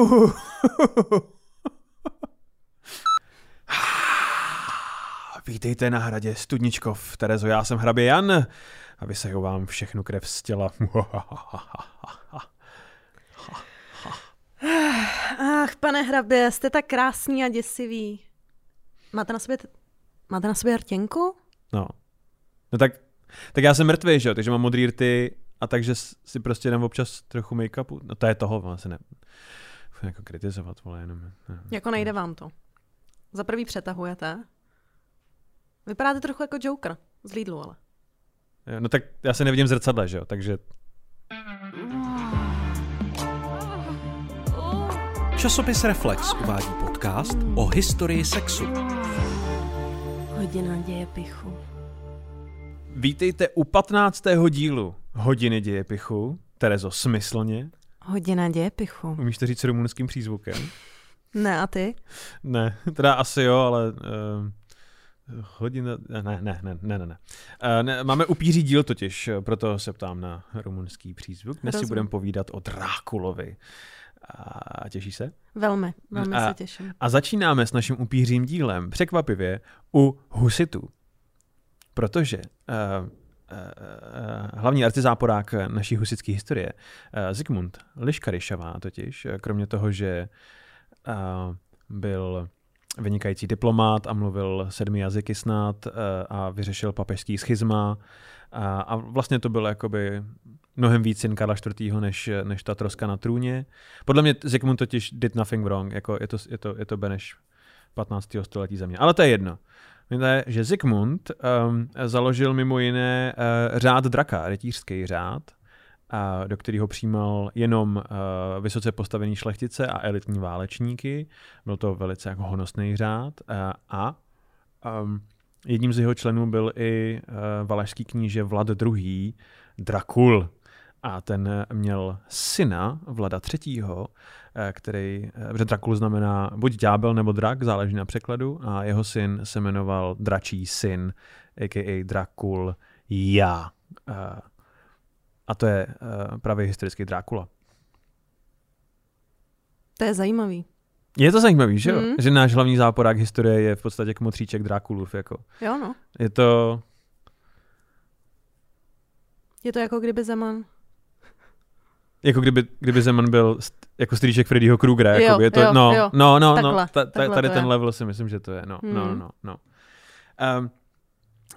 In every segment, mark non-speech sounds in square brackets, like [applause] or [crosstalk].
Uh. [laughs] Vítejte na hradě Studničkov. Terezo, já jsem hrabě Jan a vysaju vám všechnu krev z těla. [laughs] Ach, pane hrabě, jste tak krásný a děsivý. Máte na sobě, máte na sobě hrtěnku? No. No tak, tak já jsem mrtvý, že jo, takže mám modrý rty a takže si prostě dám občas trochu make-upu. No to je toho, vlastně ne. Jako kritizovat, vole, jenom. Ne, Jako nejde vám to. Za prvý přetahujete. Vypadáte trochu jako Joker z Lidlu, ale. No tak já se nevidím zrcadle, že jo, takže Časopis Reflex uvádí podcast o historii sexu. Hodina děje pichu. vítejte u 15. dílu Hodiny dějepichu. Terezo, smyslně. Hodina děje pichu. Umíš to říct rumunským přízvukem? Ne, a ty? Ne, teda asi jo, ale uh, hodina, ne, ne, ne, ne, ne, ne. Uh, ne. Máme upíří díl totiž, proto se ptám na rumunský přízvuk. Dnes si Rozumím. budeme povídat o Drákulovi. A těší se? Velmi, velmi A- se těším. A začínáme s naším upířím dílem, překvapivě, u husitů. Protože uh, hlavní arcizáporák naší husické historie, uh, Zikmund Liškarišová totiž, eh, kromě toho, že byl vynikající diplomát a mluvil sedmi jazyky snad a vyřešil papežský schizma a, vlastně to bylo jakoby mnohem víc syn Karla IV. než, než ta troska na trůně. Podle mě Zikmund totiž did nothing wrong, jako je to, je to, je to Beneš 15. století země. Ale to je jedno. Že Zikmund um, založil mimo jiné uh, řád draka, rytířský řád, a do kterého přijímal jenom uh, vysoce postavený šlechtice a elitní válečníky. Byl to velice jako honosný řád uh, a um, jedním z jeho členů byl i uh, valašský kníže Vlad II. Drakul. A ten měl syna Vlada III., eh, který, eh, protože Drakul znamená buď ďábel nebo drak, záleží na překladu, a jeho syn se jmenoval Dračí syn, a.k.a. Drakul Já. Eh, A to je pravý historický Drákula. To je zajímavý. Je to zajímavý, že jo? Mm. Že náš hlavní záporák historie je v podstatě kmotříček Drákulův. Jako. Jo, no. Je to... Je to jako kdyby Zeman. Jako kdyby, kdyby Zeman byl st- jako strýček Freddyho Krugera. Jo, Jako je to, jo, no, jo. no, no, Takhle, no, ta, ta, takhle tady ten je. level si myslím, že to je. No, Hmm. no, no, no. no. Um,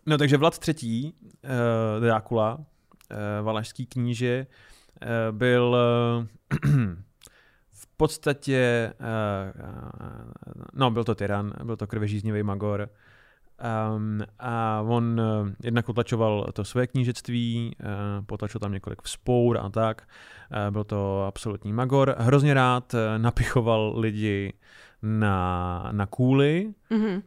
no takže Vlad III. Uh, Drákula, uh, valašský kníže, uh, byl uh, [clears throat] v podstatě, uh, uh, no byl to tyran, byl to krvežíznivý magor, Um, a on uh, jednak utlačoval to své knížectví, uh, potlačil tam několik vzpour a tak. Uh, byl to absolutní magor. Hrozně rád uh, napichoval lidi na, na kůly, Mhm. uh,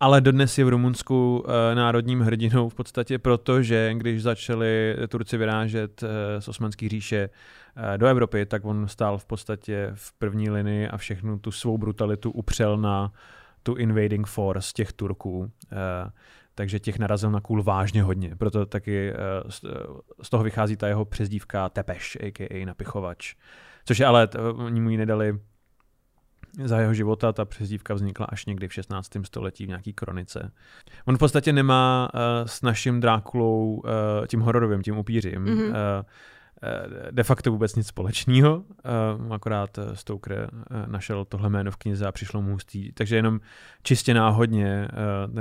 ale dodnes je v Rumunsku uh, národním hrdinou v podstatě proto, že když začali Turci vyrážet uh, z Osmanské říše uh, do Evropy, tak on stál v podstatě v první linii a všechnu tu svou brutalitu upřel na tu invading force těch Turků. Uh, takže těch narazil na kůl vážně hodně. Proto taky uh, z, z toho vychází ta jeho přezdívka Tepeš, a.k.a. napichovač. Což je ale, oni mu ji nedali za jeho života, ta přezdívka vznikla až někdy v 16. století v nějaký kronice. On v podstatě nemá s naším Drákulou, tím hororovým, tím upířím, Mhm. mm-hmm. Uh, de facto vůbec nic společného, uh, akorát eh, Stoker našel tohle jméno v knize a přišlo mu hustý. Takže jenom čistě náhodně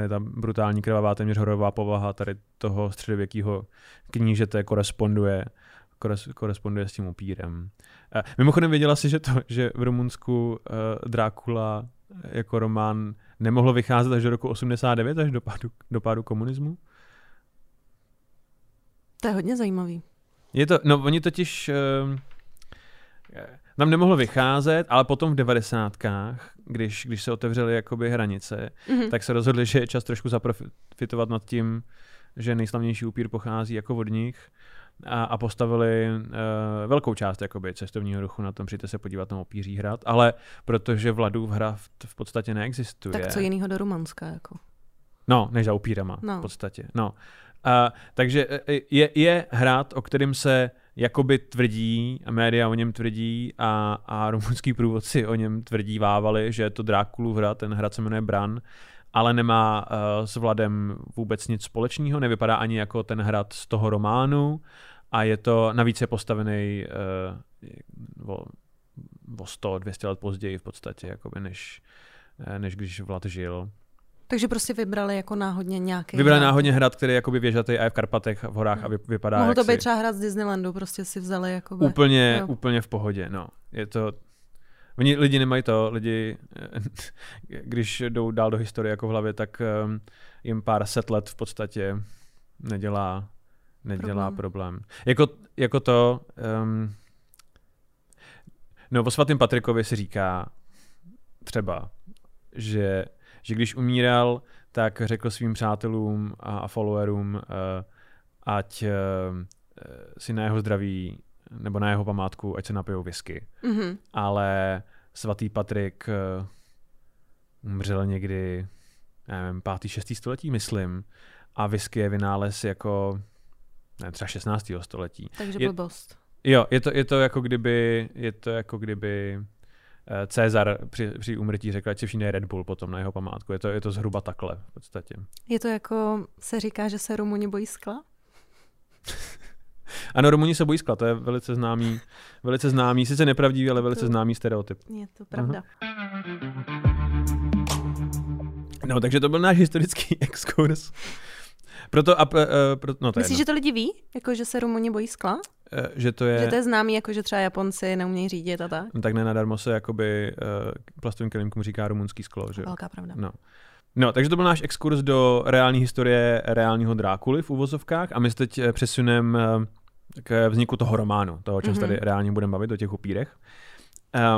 je ta brutální krvavá téměř hororová povaha tady toho středověkého knížete koresponduje kores- koresponduje s tím upírem. Mimochodem věděla si, že, to, že v Rumunsku Drákula jako román nemohlo vycházet až do roku 89, až do pádu, do pádu komunismu? To je hodně zajímavý. Je to, no oni totiž uh, tam nemohlo vycházet, ale potom v devadesátkách, když, když se otevřely jakoby hranice, Mhm. tak se rozhodli, že je čas trošku zaprofitovat nad tím, že nejslavnější upír pochází jako od nich a, a postavili uh, velkou část jakoby, cestovního ruchu na tom, přijďte se podívat na opíří hrad, ale protože Vladův hra v, v podstatě neexistuje. Tak co jiného do Rumunska, jako. No, než za upírama No. v podstatě. No. Uh, takže eh, je, je hrad, o kterým se jakoby tvrdí, a média o něm tvrdí a, a rumunský průvodci o něm tvrdí vávali, že je to Drákulův hrad, ten hrad se jmenuje Bran, ale nemá uh, s Vladem vůbec nic společného, nevypadá ani jako ten hrad z toho románu a je to, navíc je postavený uh, o, o 100-200 let později v podstatě, jakoby než, než když Vlad žil. Takže prostě vybrali jako náhodně nějaký. Vybrali hrad. náhodně hrad, který je jakoby věžatý a je v Karpatech, v horách hmm. a vypadá Mohl to si... být třeba hrad z Disneylandu, prostě si vzali jako. Úplně, jo. úplně v pohodě, no. Je to, Oni lidi nemají to, lidi, [laughs] když jdou dál do historie jako v hlavě, tak um, jim pár set let v podstatě nedělá, nedělá problém. problém. Jako, jako to, um, no o svatým Patrikovi se říká třeba, že, že když umíral, tak řekl svým přátelům a, a followerům, uh, ať uh, si na jeho zdraví nebo na jeho památku, ať se napijou whisky. Mm-hmm. Ale svatý Patrik uh, umřel někdy, nevím, pátý, šestý století, myslím. A whisky je vynález jako ne, třeba 16. století. Takže je, blbost. Jo, je to, je to jako kdyby, je to jako kdyby Cezar při, při umrtí řekl, ať si všimne Red Bull potom na jeho památku. Je to, je to zhruba takhle v podstatě. Je to jako se říká, že se Rumuni bojí skla? [laughs] Ano, Rumuni se bojí skla, to je velice známý, velice známý, sice nepravdivý, ale velice to, známý stereotyp. Je to pravda. Uh-huh. No, takže to byl náš historický [laughs] exkurs. Proto, a, uh, pro, no to Myslíš, že to lidi ví? Jako, že se Rumuni bojí skla? Uh, že to je... Že to je známý, jako že třeba Japonci neumějí řídit a tak? No, tak nenadarmo se jakoby uh, plastovým kelímkům říká rumunský sklo, že? Velká pravda. No. No, takže to byl náš exkurs do reální historie reálního Drákuly v uvozovkách a my se teď přesuneme k vzniku toho románu, toho, o čem mm-hmm. se tady reálně budeme bavit, o těch upírech.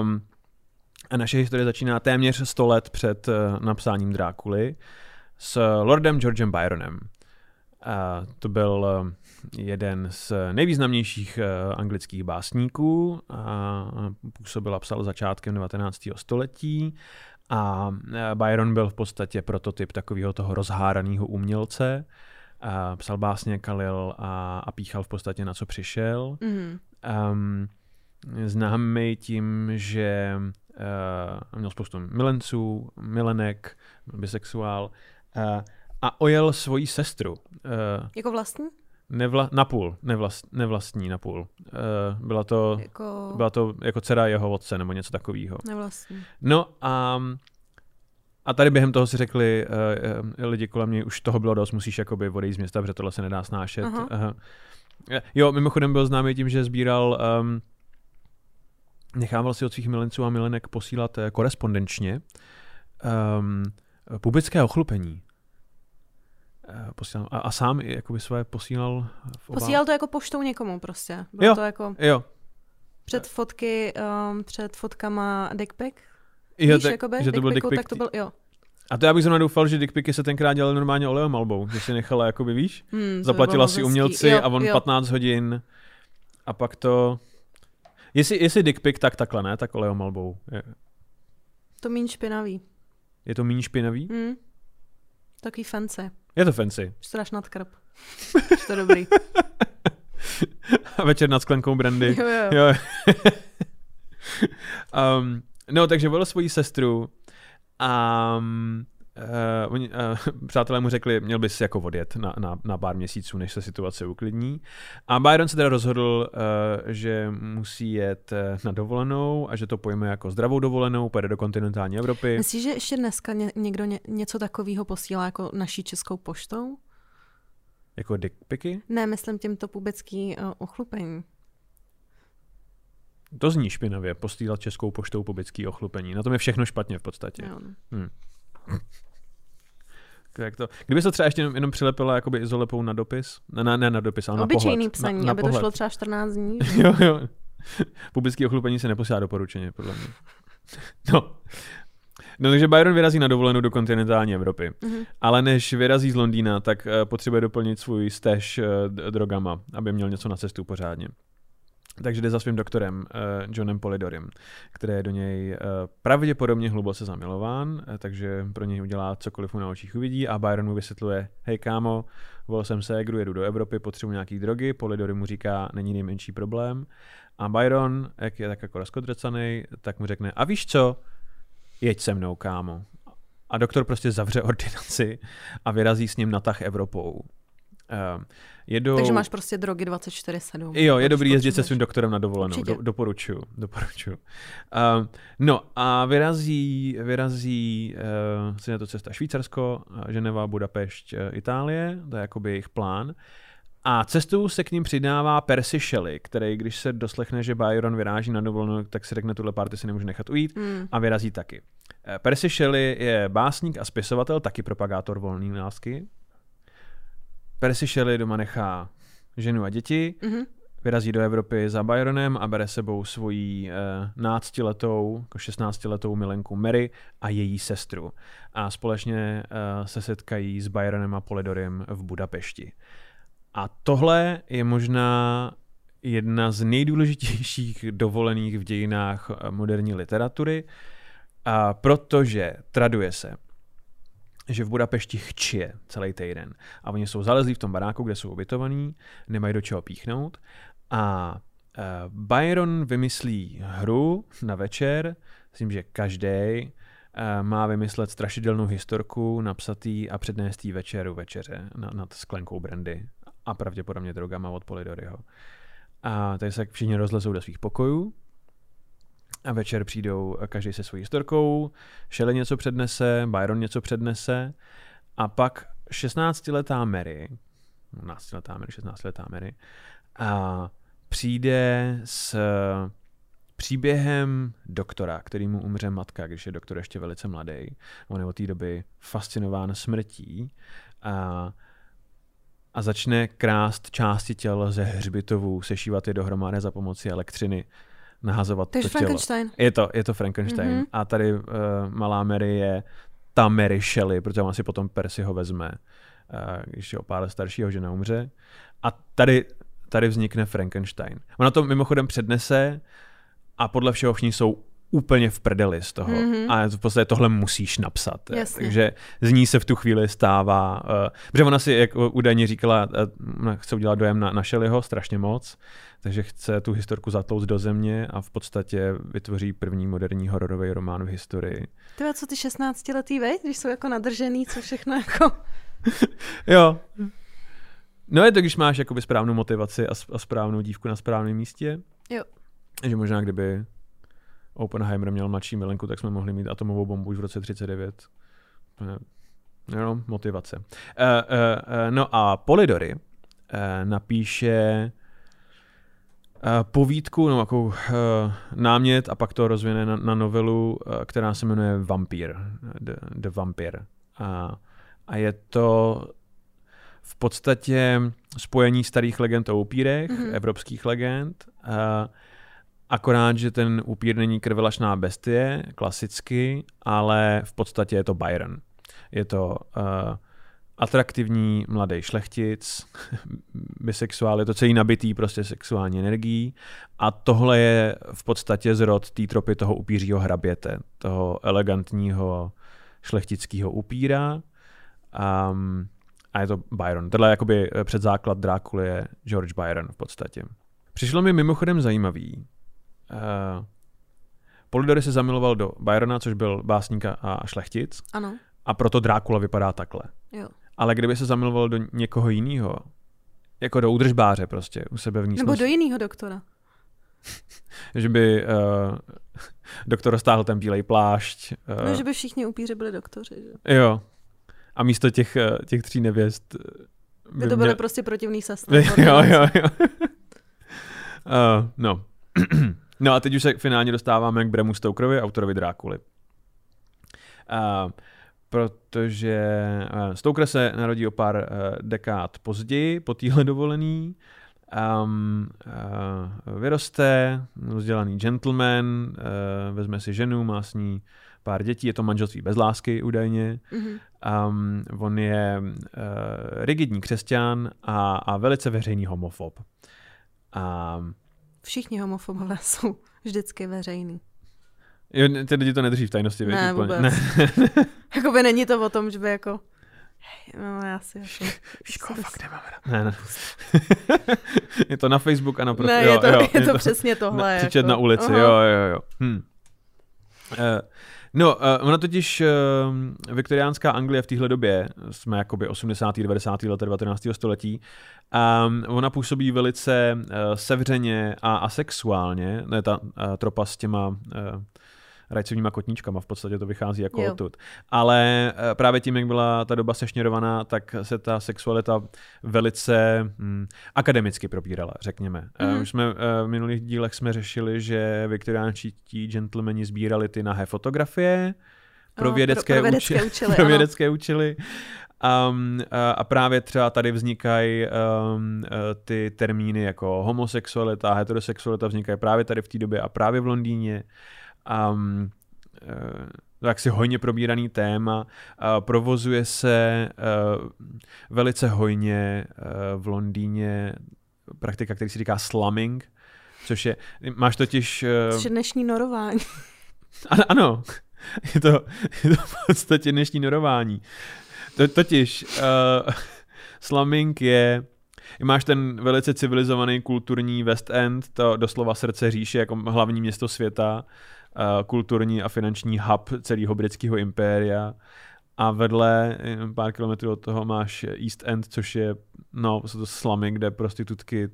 Um, a naše historie začíná téměř 100 let před uh, napsáním Drákuly s Lordem Georgem Byronem. Uh, to byl jeden z nejvýznamnějších uh, anglických básníků působil a psal začátkem 19. století a Byron byl v podstatě prototyp takového toho rozháraného umělce, a psal básně, kalil a, a píchal v podstatě na co přišel. Mm. Um, známý tím, že uh, měl spoustu milenců, milenek, bisexuál uh, a ojel svoji sestru. Uh, jako vlastní? Nevla, napůl, nevlast, nevlastní napůl. Uh, byla to, jako... byla to jako dcera jeho otce nebo něco takového. Nevlastní. No a a tady během toho si řekli uh, uh, lidi kolem mě, už toho bylo dost, musíš jakoby odejít z města, protože tohle se nedá snášet. Uh, jo, mimochodem byl známý tím, že sbíral, um, nechával si od svých milenců a milenek posílat uh, korespondenčně um, pubické ochlupení. Uh, posílal, a, a sám jakoby své posílal v obál... Posílal to jako poštou někomu prostě. Bylo jo, to jako... jo. Před fotky, um, před fotkama dick pic? Jo, Víš, tak, jakoby, že to byl dick pic. Tak to byl, jo. A to já bych zrovna doufal, že dickpiky se tenkrát dělali normálně oleomalbou, že si nechala, jakoby víš, hmm, zaplatila si umělci jo, a on jo. 15 hodin a pak to... Jestli, jestli dickpick, tak takhle, ne? Tak oleomalbou. Je. To míň špinavý. Je to míň špinavý? Hmm. Taký fancy. Je to fancy. Straš nad krp. to dobrý. [laughs] a večer nad sklenkou brandy. Jo, jo. jo. [laughs] um, No, takže volil svoji sestru a uh, oni, uh, [laughs] přátelé mu řekli, měl bys jako odjet na, na, na pár měsíců, než se situace uklidní. A Byron se teda rozhodl, uh, že musí jet na dovolenou a že to pojme jako zdravou dovolenou, pojede do kontinentální Evropy. Myslíš, že ještě dneska ně, někdo ně, něco takového posílá jako naší českou poštou? Jako dickpiky? Ne, myslím tímto pubecký uh, ochlupení. To zní špinavě, postílat českou poštou pobytský ochlupení. Na tom je všechno špatně v podstatě. Jo. Hmm. [laughs] Jak to, kdyby se třeba ještě jenom, jenom přilepila jakoby izolepou na dopis, ne, ne, ne na dopis, ale Obyčejný na pohled. psaní, na, na aby pohled. to šlo třeba 14 dní. [laughs] jo, jo. Publický ochlupení se neposílá doporučeně, podle mě. [laughs] no. No takže Byron vyrazí na dovolenou do kontinentální Evropy. Mm-hmm. Ale než vyrazí z Londýna, tak uh, potřebuje doplnit svůj stash uh, drogama, aby měl něco na cestu pořádně. Takže jde za svým doktorem uh, Johnem Polidorem, který je do něj uh, pravděpodobně hluboce zamilován, uh, takže pro něj udělá cokoliv mu na očích uvidí a Byron mu vysvětluje, hej kámo, volil jsem ségru, jedu do Evropy, potřebuji nějaký drogy, Polidory mu říká, není nejmenší problém. A Byron, jak je tak jako rozkodrcaný, tak mu řekne, a víš co, jeď se mnou, kámo. A doktor prostě zavře [laughs] ordinaci a vyrazí s ním na tah Evropou. Uh, jedou... Takže máš prostě drogy 24-7. Jo, je dobrý jezdit se svým doktorem na dovolenou. Určitě. Do, doporučuju, doporučuju. Uh, no a vyrazí, vyrazí uh, si na to cesta Švýcarsko, uh, Ženeva, Budapešť, uh, Itálie, to je jakoby jejich plán. A cestou se k ním přidává Percy Shelley, který, když se doslechne, že Byron vyráží na dovolenou, tak si řekne, tuhle party si nemůže nechat ujít Hmm. a vyrazí taky. Eh, Percy Shelley je básník a spisovatel, taky propagátor volné lásky. Percy Shelley doma nechá ženu a děti, Mhm. vyrazí do Evropy za Byronem a bere sebou svoji eh, náctiletou, jako 16-letou milenku Mary a její sestru. A společně eh, se setkají s Byronem a Polidorem v Budapešti. A tohle je možná jedna z nejdůležitějších dovolených v dějinách eh, moderní literatury, a protože traduje se, že v Budapešti chčije celý týden. A oni jsou zalezlí v tom baráku, kde jsou ubytovaní, nemají do čeho píchnout. A uh, Byron vymyslí hru na večer, myslím, že každý uh, má vymyslet strašidelnou historku, napsat jí a přednést jí večeru večeře na, nad sklenkou brandy a pravděpodobně drogama od Polidoryho. A tady se všichni rozlezou do svých pokojů a večer přijdou eh, každý se svojí historkou, Shelley něco přednese, Byron něco přednese. A pak 16-letá Mary, 12-letá Mary, 16-letá Mary, a přijde s příběhem doktora, který mu umře matka, když je doktor ještě velice mladý. On je od té doby fascinován smrtí. A, a začne krást části těl ze hřbitovů, sešívat je dohromady za pomoci elektřiny, nahazovat To je to tělo. Frankenstein. Je to, je to Frankenstein. Mhm. Mm-hmm. A tady uh, malá Mary je ta Mary Shelley, protože on si potom Percy ho vezme, uh, když je o pár let staršího žena umře. A tady, tady vznikne Frankenstein. Ona to mimochodem přednese a podle všeho všichni jsou úplně v prdeli z toho. Mhm. Mm-hmm. A v podstatě tohle musíš napsat. Jasně. Takže z ní se v tu chvíli stává, uh, protože ona si, jak údajně říkala, uh, chce udělat dojem na, na Shelleyho strašně moc, takže chce tu historku zatlouct do země a v podstatě vytvoří první moderní hororový román v historii. Ty co ty 16 letý, vej? Když jsou jako nadržený, co všechno jako... [laughs] Jo. No je to, když máš jakoby správnou motivaci a, a správnou dívku na správném místě. Jo. Že možná kdyby Oppenheimer měl mladší milenku, tak jsme mohli mít atomovou bombu už v roce 39. Eh, Jo, motivace. Uh, uh, uh, no a Polidory uh, napíše uh, povídku, no jako uh, námět a pak to rozvine na, na novelu, uh, která se jmenuje Vampír. The, The Vampire. A, a je to v podstatě spojení starých legend o upírech, Mhm. mm-hmm. evropských legend, uh, akorát, že ten upír není krvelačná bestie, klasicky, ale v podstatě je to Byron. Je to uh, atraktivní mladý šlechtic, [laughs] bisexuál, je to celý nabitý prostě sexuální energií a tohle je v podstatě zrod té tropy toho upířího hraběte, toho elegantního šlechtického upíra um, a je to Byron. Tohle je jakoby eh, předzáklad Drákuly je George Byron v podstatě. Přišlo mi mimochodem zajímavý, uh, Polidori se zamiloval do Byrona, což byl básník a šlechtic Ano, a proto Drákula vypadá takhle. jo. Ale kdyby se zamiloval do někoho jiného, jako do údržbáře prostě, u sebe v Nebo místnosti, do jiného doktora. [laughs] že by uh, [laughs] doktor stáhl ten bílej plášť. Uh, No, že by všichni upíři byli doktoři, že? Jo. A místo těch, eh, těch tří nevěst eh, By to byly měl- prostě protivný sestry. [laughs] jo, jo, jo. uh, no. [clears throat] no a teď už se finálně dostáváme k Bremu Stokerovi, autorovi Drákuly. Uh, protože uh, Stoker se narodí o pár uh, dekád později, po téhle dovolený. Um, uh, vyroste, vzdělaný gentleman, uh, vezme si ženu, má s ní pár dětí, je to manželství bez lásky údajně. Mhm. Um, on je uh, rigidní křesťan a, a velice veřejný homofob. Um, Všichni homofobové [laughs] jsou vždycky veřejný. jo, ty lidi to nedrží v tajnosti, Ne, věď, úplně. vůbec. [laughs] Jakoby není to o tom, že by jako... No, já si jako... Škoda, fakt nemám rád. Ne, ne. [laughs] je to na Facebook a na profil. Ne, je to, jo, je to, to přesně tohle. Na, jako. na ulici, Aha. jo, jo, jo. Hm. Uh, No, uh, ona totiž, uh, viktoriánská Anglie v téhle době, jsme jakoby 80. 90. let 19. století, um, ona působí velice uh, sevřeně a asexuálně, ne ta uh, tropa s těma uh, rajcovníma kotníčkama, v podstatě to vychází jako jo. odtud. Ale eh, právě tím, jak byla ta doba sešněrovaná, tak se ta sexualita velice hm, akademicky probírala, řekněme. Mm. Už jsme eh, v minulých dílech jsme řešili, že viktoriánští gentlemani sbírali ty nahé fotografie, pro vědecké, pro, [laughs] pro vědecké účely. účely pro vědecké účely. Um, a právě třeba tady vznikají um, ty termíny jako homosexualita, heterosexualita vznikají právě tady v té době a právě v Londýně um, tak si hojně probíraný téma. Provozuje se uh, velice hojně v Londýně praktika, který se říká slumming, což je, máš totiž... Což je dnešní norování. [laughs] Ano, ano, je to, je to v podstatě dnešní norování. To, totiž uh, slumming je máš ten velice civilizovaný kulturní West End, to doslova srdce říše, jako hlavní město světa, kulturní a finanční hub celého britského impéria. A vedle, pár kilometrů od toho máš East End, což je, no, jsou to slamy, kde prostitutky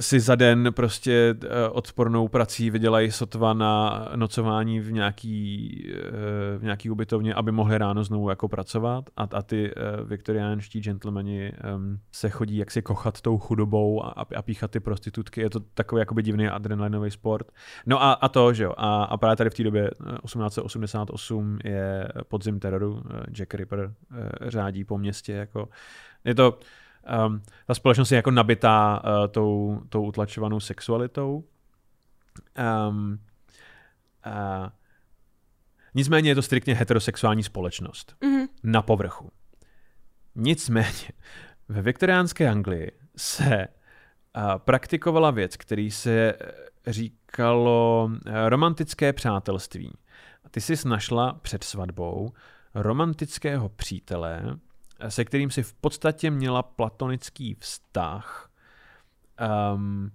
si za den prostě eh, odpornou prací vydělají sotva na nocování v nějaký, eh, v nějaký ubytovně, aby mohli ráno znovu jako pracovat a, a ty eh, viktoriánští gentlemani um, se chodí jaksi kochat tou chudobou a, a píchat ty prostitutky. Je to takový jakoby divný adrenalinový sport. No a, a to, že jo. A, a právě tady v té době 1888 je podzim teroru, Jack Ripper řádí po městě jako je to um, ta společnost je jako nabitá uh, tou, tou utlačovanou sexualitou. Um, uh, nicméně je to striktně heterosexuální společnost. Mm-hmm. Na povrchu. Nicméně ve viktoriánské Anglii se uh, praktikovala věc, který se říkalo romantické přátelství. Ty jsi našla před svatbou romantického přítele, se kterým si v podstatě měla platonický vztah um,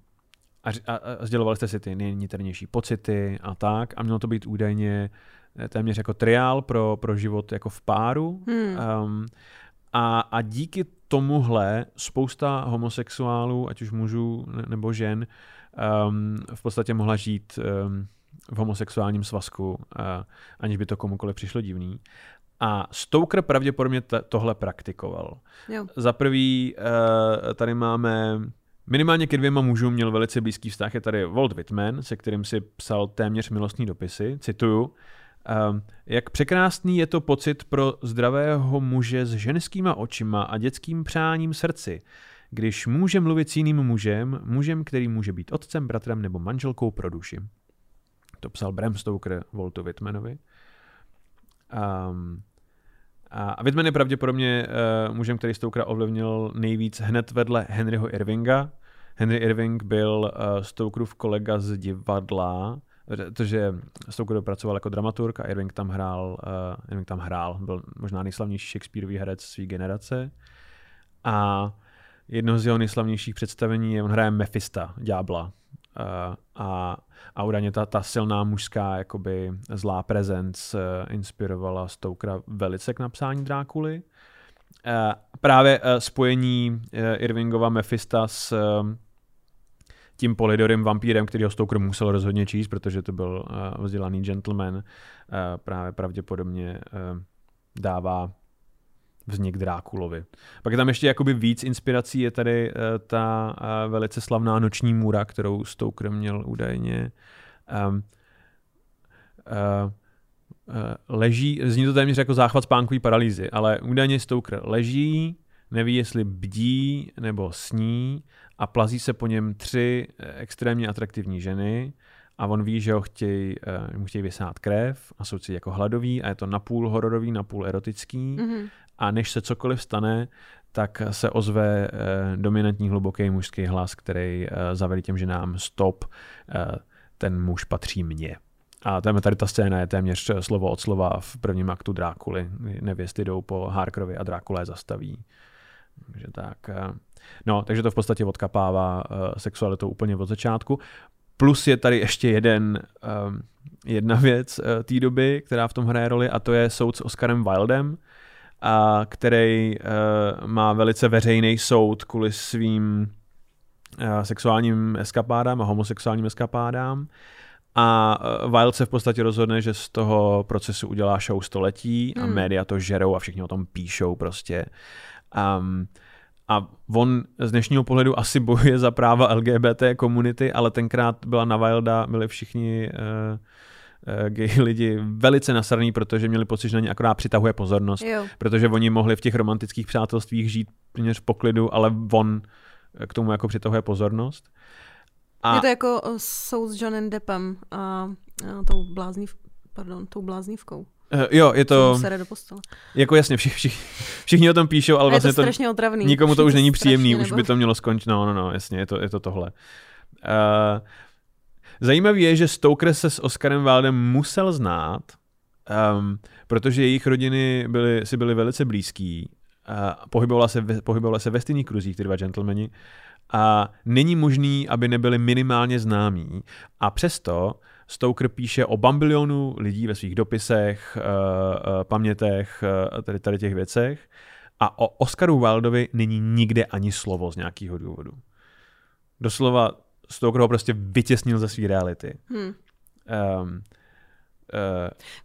a, a, a sdělovali jste si ty nejniternější pocity a tak a mělo to být údajně eh, téměř jako triál pro, pro život jako v páru hmm. um, a, a díky tomuhle spousta homosexuálů, ať už mužů nebo žen, um, v podstatě mohla žít um, v homosexuálním svazku, uh, aniž by to komukoliv přišlo divný. A Stoker pravděpodobně t- tohle praktikoval. Jo. Za prvý uh, tady máme Minimálně ke dvěma mužům měl velice blízký vztah. Je tady Walt Whitman, se kterým si psal téměř milostní dopisy. Cituju. Um, jak překrásný je to pocit pro zdravého muže s ženskýma očima a dětským přáním srdci, když může mluvit s jiným mužem, mužem, který může být otcem, bratrem nebo manželkou pro duši. To psal Bram Stoker Waltu Whitmanovi. Um, a Whitman je pravděpodobně uh, mužem, který Stokera ovlivnil nejvíc hned vedle Henryho Irvinga. Henry Irving byl uh, Stokerův kolega z divadla, protože Stoker pracoval jako dramaturg a Irving tam hrál, uh, Irving tam hrál, byl možná nejslavnější Shakespeareový herec své generace. A jedno z jeho nejslavnějších představení je, on hraje Mephista, ďábla. Uh, a a údajně ta, ta silná mužská jakoby zlá prezence uh, inspirovala Stokera velice k napsání Drákuly. Uh, právě spojení Irvingova Mephista s tím Polidorem vampírem, který Stoker musel rozhodně číst, protože to byl vzdělaný gentleman, právě pravděpodobně dává vznik Drákulovi. Pak je tam ještě jakoby víc inspirací, je tady uh, ta uh, velice slavná noční můra, kterou Stoker měl údajně. Um, uh, leží, zní to téměř jako záchvat spánkový paralýzy, ale údajně Stoker leží, neví, jestli bdí nebo sní a plazí se po něm tři extrémně atraktivní ženy a on ví, že ho chtějí, mu chtějí vysát krev a jsou si jako hladoví a je to napůl hororový, napůl erotický mm-hmm a než se cokoliv stane, tak se ozve eh, dominantní hluboký mužský hlas, který eh, zavede těm ženám stop, eh, ten muž patří mně. A tady ta scéna je téměř slovo od slova v prvním aktu Drákuly. Nevěsty jdou po Harkerovi a Drákula je zastaví. Takže tak. No, takže to v podstatě odkapává sexualitu úplně od začátku. Plus je tady ještě jeden, jedna věc té doby, která v tom hraje roli, a to je soud s Oscarem Wildem, a který uh, má velice veřejný soud kvůli svým uh, sexuálním eskapádám a homosexuálním eskapádám. A uh, Wild se v podstatě rozhodne, že z toho procesu udělá show století a Hmm. média to žerou a všichni o tom píšou prostě. Um, a on z dnešního pohledu asi bojuje za práva LGBT komunity, ale tenkrát byla na Wilda, byli všichni uh, gay [laughs] lidi velice nasraný, protože měli pocit, že na ně akorát přitahuje pozornost Jo. protože oni mohli v těch romantických přátelstvích žít v poklidu, ale on k tomu jako přitahuje pozornost. A Je to jako uh, soud s Johnem Deppem a, a tou blázniv, pardon, tou bláznivkou. eh, jo, je To... to, do postele. jako jasně, všichni, všichni, všichni o tom píšou, ale A je vlastně to to, strašně otravný. nikomu to [laughs] už není příjemný, už nebo- by to mělo skončit, no, no, no, jasně, je to, je to tohle. Uh, zajímavé je, že Stoker se s Oscarem Wildem musel znát, um, protože jejich rodiny byly, si byly velice blízký, uh, pohybovala se, ve- pohybovala se ve stejných kruzích, ty dva gentlemani, a není možný, aby nebyli minimálně známí. A přesto Stoker píše o bambilionu lidí ve svých dopisech, uh, uh, pamětech, uh, tady, tady těch věcech. A o Oscaru Wildovi není nikde ani slovo z nějakého důvodu. Doslova Stoker ho prostě vytěsnil ze své reality. Hm. Um, uh,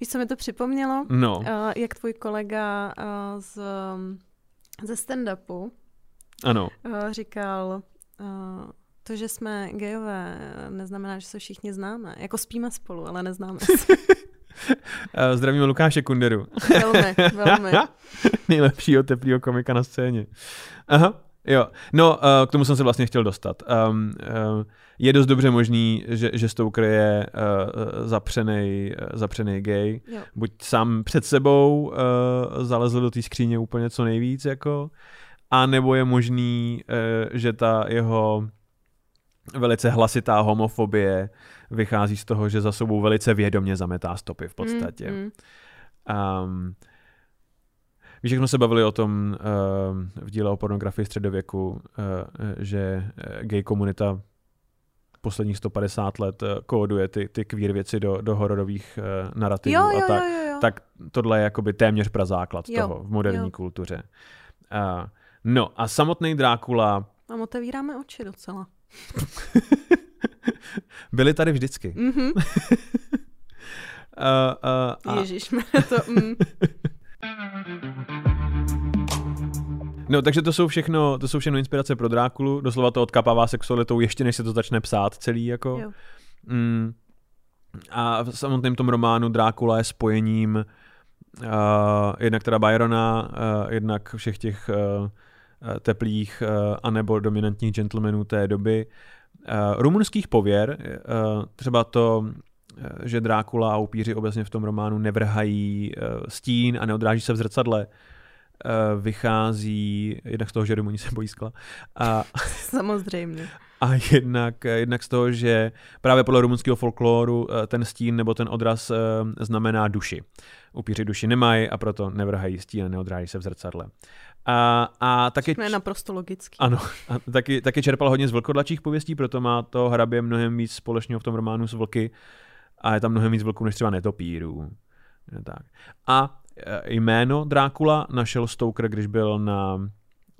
Víš, co mi to připomnělo? no, Uh, jak tvůj kolega uh, z, ze stand-upu ano. uh, říkal, uh, to, že jsme gejové, neznamená, že se všichni známe. Jako spíme spolu, ale neznáme se. Uh, [laughs] zdravíme Lukáše Kunderu. velmi, velmi. [laughs] Nejlepšího teplého komika na scéně. Aha, jo. No, uh, k tomu jsem se vlastně chtěl dostat. Um, uh, je dost dobře možný, že, že Stoker je uh, zapřený, uh, zapřený gay. Jo. Buď sám před sebou uh, zalezl do té skříně úplně co nejvíc, jako, a nebo je možný, uh, že ta jeho velice hlasitá homofobie vychází z toho, že za sebou velice vědomě zametá stopy v podstatě. Mm, mm. Um, víš, jak jsme se bavili o tom uh, v díle o pornografii středověku, uh, že eh, gay komunita posledních 150 let kóduje ty, ty queer věci do, do hororových uh, narrativů Jo, a jo, tak. jo, jo, jo. Tak tohle je jakoby téměř prazáklad Jo, toho v moderní jo. kultuře. Uh, no a samotný Drákula Tam otevíráme oči docela. [laughs] byli tady vždycky. Mhm. Uh, [laughs] uh, a, Ježíš, to... Mm. [laughs] No, takže to jsou všechno, to jsou všechno inspirace pro Drákulu, doslova to odkapává sexualitou ještě než se to začne psát celý, jako. Jo. Mm, a v samotném tom románu Drákula je spojením uh, jednak teda Byrona, uh, jednak všech těch uh, uh, teplých uh, anebo dominantních gentlemanů té doby. Uh, rumunských pověr, uh, třeba to, uh, že Drákula a upíři obecně v tom románu nevrhají uh, stín a neodráží se v zrcadle, vychází jednak z toho, že Rumuni se bojí skla a, [laughs] Samozřejmě. a jednak, jednak z toho, že právě podle rumunského folkloru eh, ten stín nebo ten odraz eh, znamená duši. Upíři duši nemají a proto nevrhají stín a neodráží se v zrcadle. A, a taky, To je naprosto logický. ano, a taky, taky čerpal hodně z vlkodlačích pověstí, proto má to hrabě mnohem víc společného v tom románu s vlky a je tam mnohem víc vlků než třeba netopírů. Tak. A eh, jméno Drákula našel Stoker, když byl na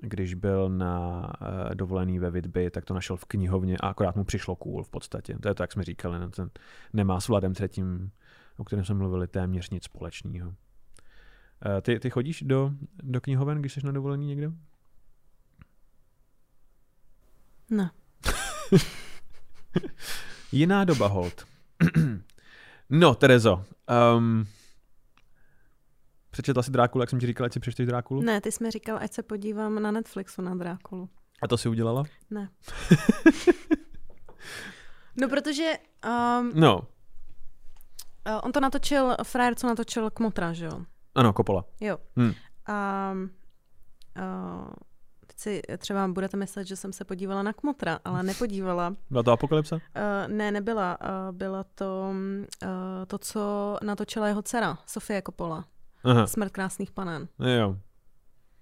když byl na uh, dovolený ve Vidby, tak to našel v knihovně a akorát mu přišlo cool v podstatě. To je to, jak jsme říkali, ne? ten nemá s Vladem třetím, o kterém jsme mluvili, téměř nic společného. Uh, ty, ty chodíš do, do knihoven, když jsi na dovolení někde? Ne. [laughs] Jiná doba, hold. [clears throat] no, Terezo, um, přečetla si Drákulu, jak jsem ti říkal, ať si přečteš Drákulu? Ne, ty jsi mi říkal, ať se podívám na Netflixu na Drákulu. A to si udělala? Ne. [laughs] no, protože um, No, uh, on to natočil, frajer, co natočil Kmotra, že jo? ano, Kopola. Jo. Hm. A uh, teď si třeba budete myslet, že jsem se podívala na Kmotra, ale nepodívala. [laughs] Byla to apokalypsa? Uh, ne, nebyla. Uh, byla to uh, to, co natočila jeho dcera, Sofie Coppola. Aha. Smrt krásných panen. Jo.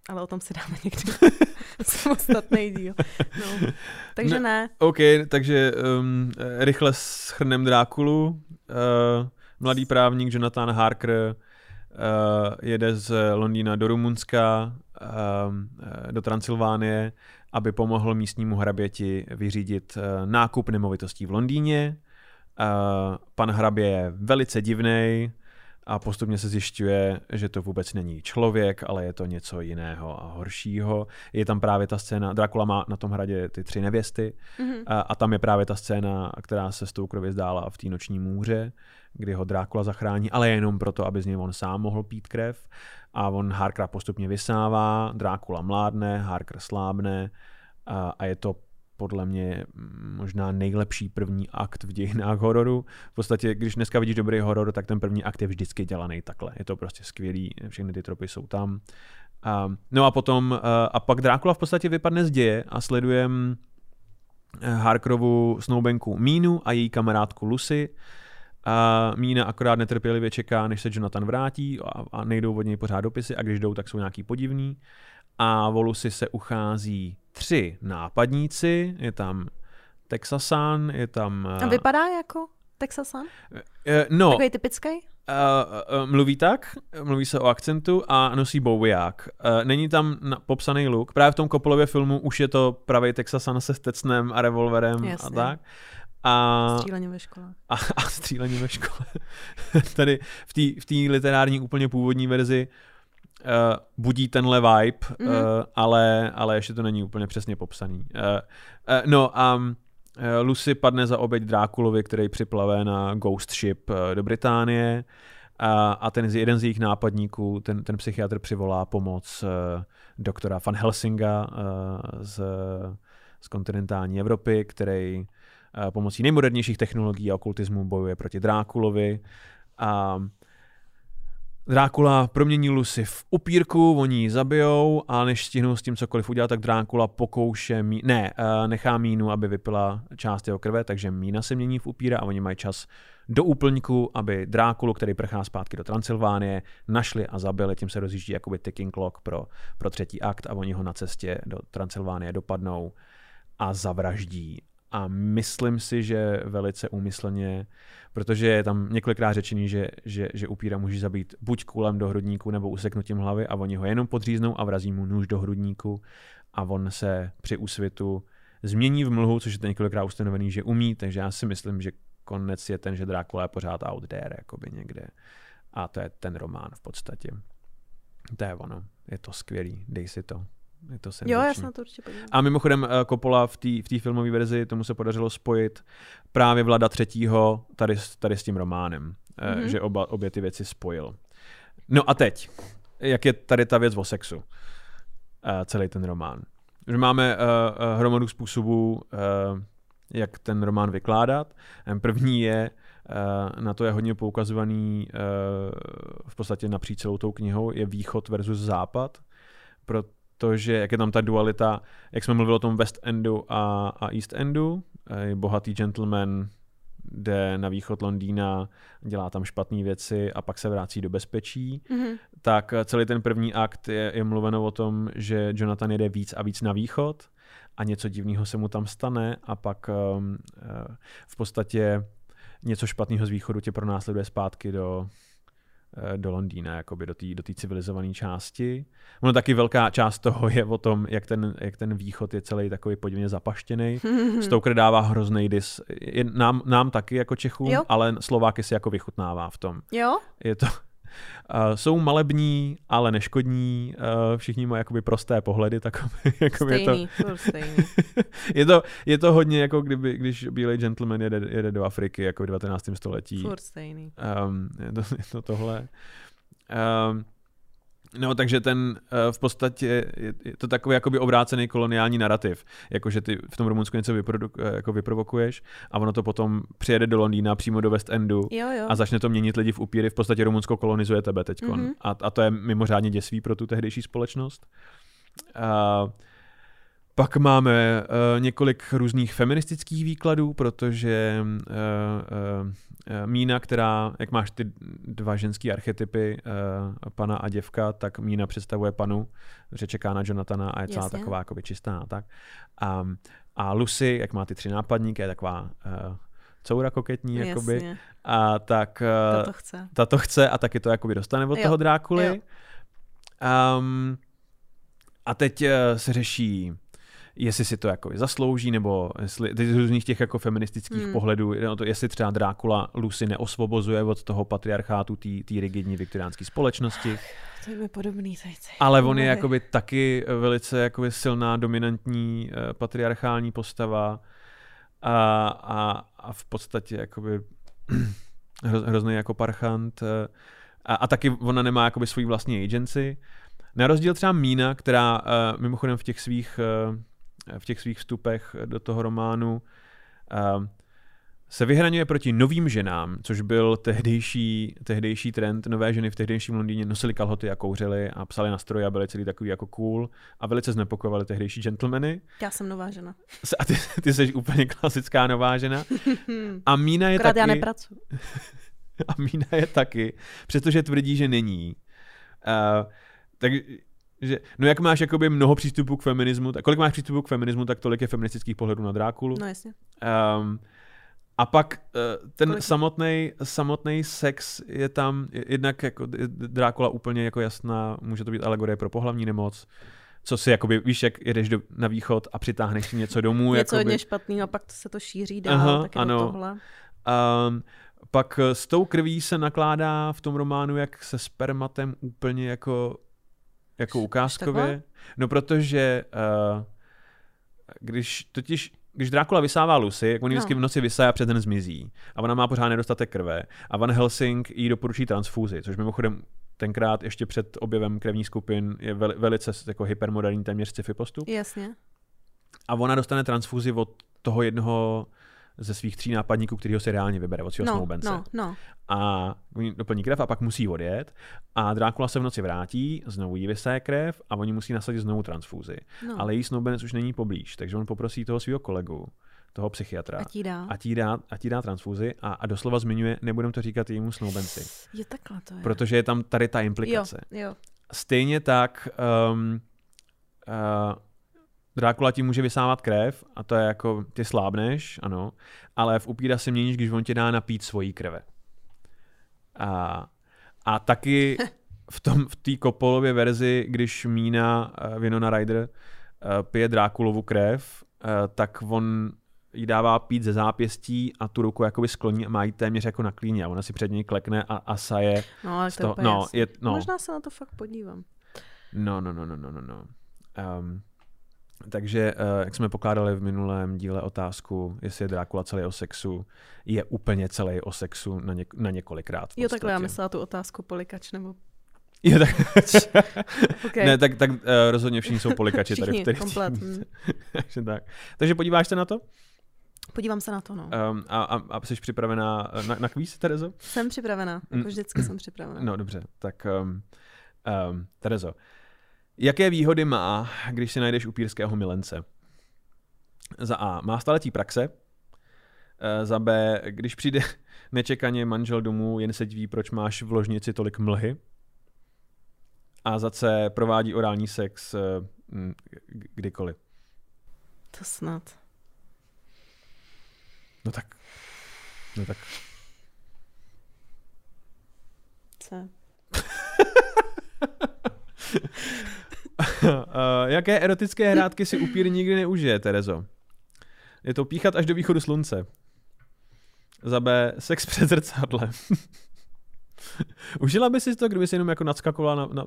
Ale o tom si dáme někdy [laughs] samostatný díl. No. Takže Ne. ne. OK, takže um, rychle schrnem Drákulu. Uh, mladý právník Jonathan Harker uh, jede z Londýna do Rumunska, um, eh, do Transylvánie, aby pomohl místnímu hraběti vyřídit uh, nákup nemovitostí v Londýně. Uh, pan hrabě je velice divný a postupně se zjišťuje, že to vůbec není člověk, ale je to něco jiného a horšího. Je tam právě ta scéna, Dracula má na tom hradě ty tři nevěsty, Mhm. a, a tam je právě ta scéna, která se Stokerovi zdála v té noční můře, kdy ho Drákula zachrání, ale jenom proto, aby z něj on sám mohl pít krev. A on Harkera postupně vysává, Drákula mládne, Harker slábne a, a je to podle mě možná nejlepší první akt v dějinách hororu. V podstatě, když dneska vidíš dobrý horor, tak ten první akt je vždycky dělaný takhle. Je to prostě skvělý, všechny ty tropy jsou tam. A, no a potom, a, a pak Drákula v podstatě vypadne z děje a sledujeme Harkerovu snoubenku Mínu a její kamarádku Lucy. A Mína akorát netrpělivě čeká, než se Jonathan vrátí a, a nejdou od něj pořád dopisy a když jdou, tak jsou nějaký podivný. A o Lucy se uchází tři nápadníci, je tam Texasan, je tam... A vypadá jako Texasan? eh, no, Takový typický? Uh, uh, mluví tak, mluví se o akcentu a nosí bouviják. Uh, není tam na, popsaný look. Právě v tom Koppolově filmu už je to pravý Texasan se stecnem a revolverem a Jasně. tak. A, Stříleně ve škole. a, [laughs] a střílení ve škole. Tady v té v literární úplně původní verzi uh, budí tenhle vibe, mm-hmm. uh, ale, ale ještě to není úplně přesně popsaný. Uh, uh, no a um, Lucy padne za oběť Drákulovi, který připlave na Ghost Ship uh, do Británie a, a ten jeden z jejich nápadníků, ten, ten psychiatr přivolá pomoc uh, doktora Van Helsinga uh, z, z kontinentální Evropy, který uh, pomocí nejmodernějších technologií a okultismu bojuje proti Drákulovi. A Drákula promění Lucy v upírku, oni ji zabijou a než stihnou s tím cokoliv udělat, tak Drákula pokouše, mí... ne, uh, nechá Mínu, aby vypila část jeho krve, takže Mína se mění v upíra a oni mají čas do úplňku, aby Drákulu, který prchá zpátky do Transylvánie, našli a zabili, tím se rozjíždí jakoby ticking clock pro, pro třetí akt a oni ho na cestě do Transylvánie dopadnou a zavraždí. A myslím si, že velice úmyslně, protože je tam několikrát řečený, že, že, že upíra může zabít buď kulem do hrudníku nebo useknutím hlavy a oni ho jenom podříznou a vrazí mu nůž do hrudníku a on se při úsvitu změní v mlhu, což je to několikrát ustanovený, že umí, takže já si myslím, že konec je ten, že Drákula je pořád out there, jakoby někde. A to je ten román v podstatě. To je ono. Je to skvělý. Dej si to. Je to Jo, já se na to určitě podívám. A mimochodem eh, Coppola v té v filmové verzi tomu se podařilo spojit právě Vlada třetího tady, s- tady s tím románem, mm-hmm. Mhm. že oba, obě ty věci spojil. No a teď, jak je tady ta věc o sexu, eh, celý ten román. Že máme hromadu způsobů, jak ten román vykládat. První je, na to je hodně poukazovaný v podstatě napříč celou tou knihou, je východ versus západ, protože jak je tam ta dualita, jak jsme mluvili o tom West Endu a, a East Endu, eh, bohatý gentleman jde na východ Londýna, dělá tam špatné věci a pak se vrací do bezpečí, Mhm. tak eh, celý ten první akt je, je mluveno o tom, že Jonathan jede víc a víc na východ a něco divného se mu tam stane a pak um, v podstatě něco špatného z východu tě pronásleduje zpátky do, do Londýna, jakoby do té do civilizované části. Ono taky velká část toho je o tom, jak ten, jak ten východ je celý takový podivně zapaštěný. [laughs] Stoker dává hrozný dis. Je, nám, nám taky jako Čechům, Jo. ale Slováky si jako vychutnává v tom. Jo? Je to, jsou malební, ale neškodní, všichni mají jakoby prosté pohledy, takové, [laughs] jakoby je to, Stejný, stejný. [laughs] je to, je to hodně jako kdyby, když bílej gentleman jede, jede do Afriky jako v 19. století. Furt stejný. Um, je, to, [laughs] je to tohle. Um, no, takže ten uh, v podstatě je, to takový jakoby obrácený koloniální narrativ, jakože ty v tom Rumunsku něco vyprodu, eh, jako vyprovokuješ a ono to potom přijede do Londýna přímo do West Endu Jo, jo. a začne to měnit lidi v upíry, v podstatě Rumunsko kolonizuje tebe teď. Mhm. Mm-hmm. A, a to je mimořádně děsivý pro tu tehdejší společnost. Uh, Pak máme uh, několik různých feministických výkladů, protože uh, uh, Mína, která, jak máš ty dva ženský archetypy, uh, pana a děvka, tak Mína představuje panu, že čeká na Jonathana a je celá Jasně. taková jakoby čistá a tak. A, a Lucy, jak má ty tři nápadníky, je taková uh, coura koketní, jakoby. Jasně, A tak uh, to chce. ta to chce a taky to jakoby dostane od Jo, toho Drákuly. jo. Um, a teď se řeší, jestli si to jako zaslouží, nebo jestli, z různých těch jako feministických Hmm. pohledů, jde o to, jestli třeba Drákula Lucy neosvobozuje od toho patriarchátu té rigidní viktoriánské společnosti, To je mi podobný tady. ale on je jakoby taky velice jakoby silná, dominantní eh, patriarchální postava a, a, a v podstatě jakoby [clears throat] hro, hrozný jako parchant eh, a, a taky ona nemá jakoby svůj vlastní agency. Na rozdíl třeba Mína, která uh, mimochodem v těch svých uh, v těch svých vstupech do toho románu se vyhraňuje proti novým ženám, což byl tehdejší, tehdejší trend. Nové ženy v tehdejším Londýně nosily kalhoty a kouřily a psali na stroje a byly celý takový jako cool a velice znepokojovaly tehdejší gentlemany. Já jsem nová žena. A ty, ty jsi úplně klasická nová žena. [laughs] A Mína je Akorát taky... já nepracuji. [laughs] A Mína je taky, přestože tvrdí, že není. Uh, takže, no jak máš jakoby mnoho přístupů k feminismu, tak kolik máš přístupů k feminismu, tak tolik je feministických pohledů na Drákulu. No jasně. Um, a pak uh, ten samotný samotný sex je tam jednak jako Drákula úplně jako jasná, může to být alegorie pro pohlavní nemoc, co si jakoby, víš, jak jedeš do, na východ a přitáhneš si něco domů. [laughs] Něco jakoby. hodně špatného a pak to se to šíří dál, Aha, tak ano. to tohle. Um, pak s tou krví se nakládá v tom románu jak se spermatem úplně jako, jako ukázkově. No protože uh, když totiž když Drákula vysává Lucy, jak on vždycky No. v noci vysáje a před den zmizí. A ona má pořád nedostatek krve. A Van Helsing jí doporučí transfúzi, což mimochodem tenkrát ještě před objevem krevních skupin je vel, velice jako hypermoderní téměř sci-fi postup. Jasně. A ona dostane transfúzi od toho jednoho ze svých tří nápadníků, kterýho si reálně vybere, od svého No, snoubence. no, no. A oni doplní krev a pak musí odjet. A Drákula se v noci vrátí, znovu jí vysaje krev a oni musí nasadit znovu transfúzi. no. Ale její snoubenec už není poblíž, takže on poprosí toho svého kolegu, toho psychiatra, A ti dá. a ti dá, a ti dá transfúzi a, a doslova zmiňuje, nebudem to říkat jejímu snoubenci, Je takhle to je. protože je tam tady ta jo, implikace. jo. Stejně tak um, uh, Drákula ti může vysávat krev a to je jako, ty slábneš, ano, ale v upíra se měníš, když on ti dá napít svojí krve. A, a taky [laughs] v tom v té Kopolově verzi, když Mína uh, Winona Ryder uh, pije Drákulovu krev, uh, tak on jí dává pít ze zápěstí a tu ruku jakoby skloní a má jí téměř jako na klíně a ona si před něj klekne a, a saje. No, ale to toho- no, jasný. je- no. Možná se na to fakt podívám. No, no, no, no, no, no, no. Um, takže, uh, jak jsme pokládali v minulém díle otázku, jestli je Drákula celý o sexu, je úplně celý o sexu na, něk- na několikrát. Jo, takhle já myslela tu otázku polikač, nebo... [laughs] Jo, tak, [laughs] Okay. Ne, tak, tak uh, rozhodně všichni jsou polikači tady v Všichni, tady. komplet. hm. [laughs] Takže tak. Takže podíváš se na to? Podívám se na to, no. Um, a, a, a jsi připravená na, na kvíz, Terezo? Jsem připravená, Mm. jako vždycky jsem připravená. No dobře, tak um, um, Terezo, jaké výhody má, když si najdeš upírského milence? Za A. Má staletí praxe. Eh, Za B. Když přijde [laughs] nečekaně manžel domů, jen se diví, proč máš v ložnici tolik mlhy. A za C. Provádí orální sex eh, kdykoliv. To snad. No tak. No tak. C. [laughs] Uh, jaké erotické hrátky si upír nikdy neužije, Terezo? Je to píchat až do východu slunce. Za B. Sex před zrcadlem. [laughs] Užila by si to, kdyby si jenom jako nadskakovala na, na,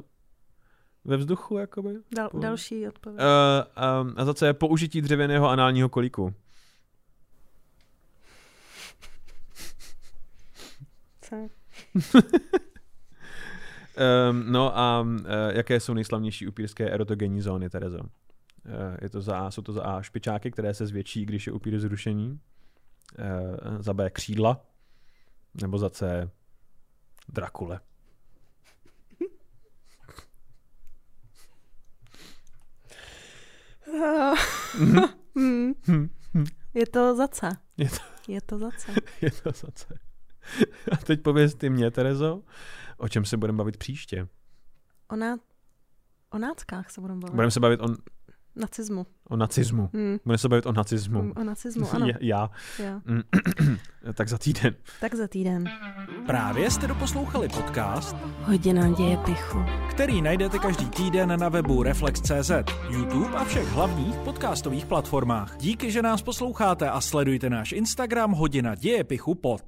ve vzduchu, jakoby? Dal, další odpověď. Uh, um, a za C. Použití dřevěného análního kolíku. C. [laughs] Um, no a uh, jaké jsou nejslavnější upírské erotogenní zóny, Terezo? Uh, je to za A, jsou to za A špičáky, které se zvětší, když je upír zrušení. Uh, za B křídla. Nebo za C Drakule. [laughs] Hmm. Hm, hm. Je to zace. Je to, Je to zace. [laughs] je to zase. [laughs] A teď pověz ty mě, Terezo, o čem se budeme bavit příště. O, ná... o náckách se budeme bavit. Budeme se bavit o, Nacismu. o nacismu. Hmm. Budeme se bavit o nacismu. O nacismu, ano. [laughs] Já, já. Mm, [clears throat] tak za týden. Tak za týden. Právě jste doposlouchali podcast, Hodina děje pichu. který najdete každý týden na webu Reflex.cz, YouTube a všech hlavních podcastových platformách. Díky, že nás posloucháte a sledujte náš Instagram Hodina děje pichu pod.